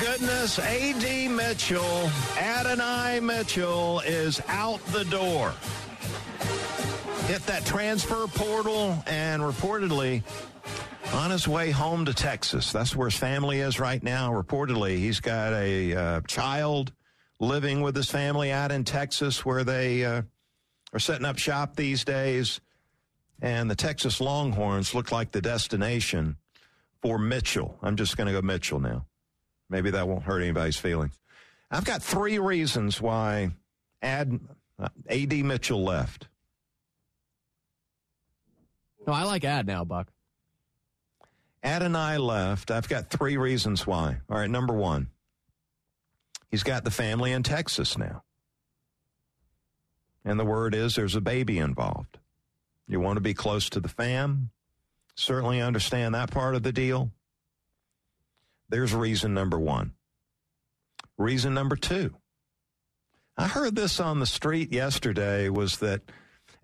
Goodness, A.D. Mitchell, Adonai Mitchell is out the door. Hit that transfer portal and reportedly on his way home to Texas. That's where his family is right now. Reportedly, he's got a uh, child living with his family out in Texas where they uh, are setting up shop these days. And the Texas Longhorns look like the destination for Mitchell. I'm just going to go Mitchell now. Maybe that won't hurt anybody's feelings. I've got three reasons why Ad, uh, AD Mitchell left. No, I like Ad now, Buck. Ad and I left. I've got three reasons why. All right, number one, he's got the family in Texas now. And the word is there's a baby involved. You want to be close to the fam. Certainly understand that part of the deal. There's reason number one. Reason number two. I heard this on the street yesterday was that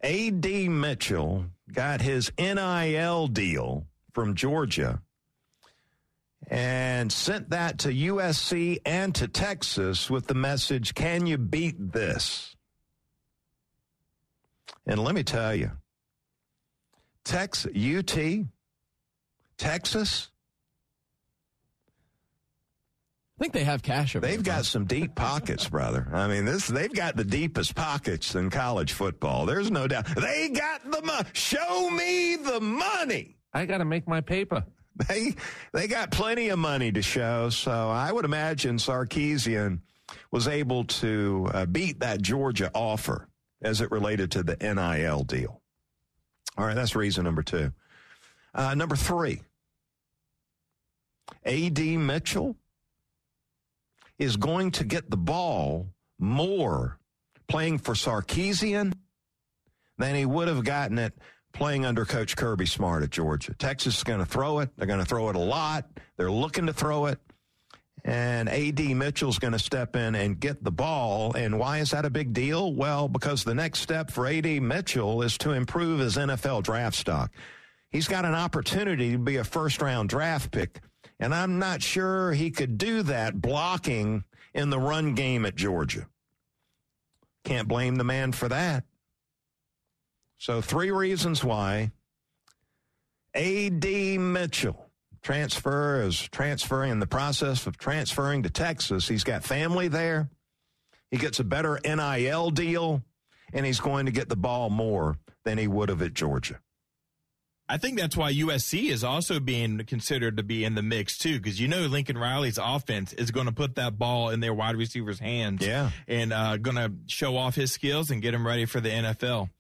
A.D. Mitchell got his NIL deal from Georgia and sent that to USC and to Texas with the message, Can you beat this? And let me tell you, Tex, UT, Texas, I think they have cash over They've there, got some deep pockets, brother. I mean, this they've got the deepest pockets in college football. There's no doubt. They got the money. Show me the money. I got to make my paper. They they got plenty of money to show. So I would imagine Sarkisian was able to uh, beat that Georgia offer as it related to the NIL deal. All right, that's reason number two. Uh, number three, A.D. Mitchell is going to get the ball more playing for Sarkisian than he would have gotten it playing under Coach Kirby Smart at Georgia. Texas is going to throw it. They're going to throw it a lot. They're looking to throw it. And A.D. Mitchell's going to step in and get the ball. And why is that a big deal? Well, because the next step for A.D. Mitchell is to improve his NFL draft stock. He's got an opportunity to be a first round draft pick. And I'm not sure he could do that blocking in the run game at Georgia. Can't blame the man for that. So, three reasons why A.D. Mitchell transfer is transferring in the process of transferring to Texas. He's got family there. He gets a better NIL deal, and he's going to get the ball more than he would have at Georgia. I think that's why USC is also being considered to be in the mix too, because you know Lincoln Riley's offense is going to put that ball in their wide receivers' hands, yeah, and uh, going to show off his skills and get him ready for the NFL.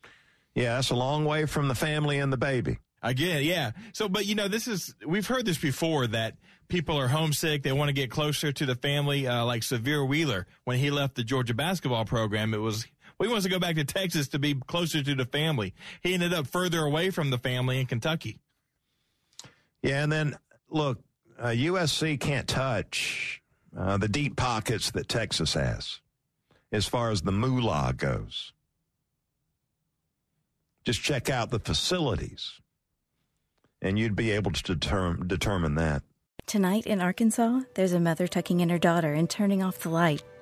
Yeah, that's a long way from the family and the baby. Again, yeah. So, but you know, this is we've heard this before that people are homesick. They want to get closer to the family. Uh, like Sahvir Wheeler, when he left the Georgia basketball program, it was well, he wants to go back to Texas to be closer to the family. He ended up further away from the family in Kentucky. Yeah, and then look, uh, USC can't touch uh, the deep pockets that Texas has as far as the moolah goes. Just check out the facilities, and you'd be able to determine, determine that. Tonight in Arkansas, there's a mother tucking in her daughter and turning off the light.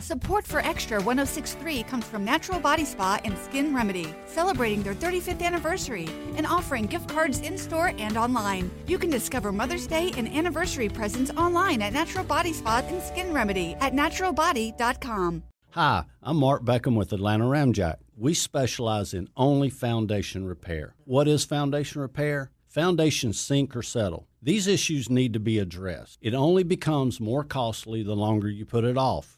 Support for Extra 1063 comes from Natural Body Spa and Skin Remedy, celebrating their 35th anniversary and offering gift cards in store and online. You can discover Mother's Day and anniversary presents online at Natural Body Spa and Skin Remedy at naturalbody.com. Hi, I'm Mark Beckham with Atlanta Ramjack. We specialize in only foundation repair. What is foundation repair? Foundations sink or settle. These issues need to be addressed. It only becomes more costly the longer you put it off.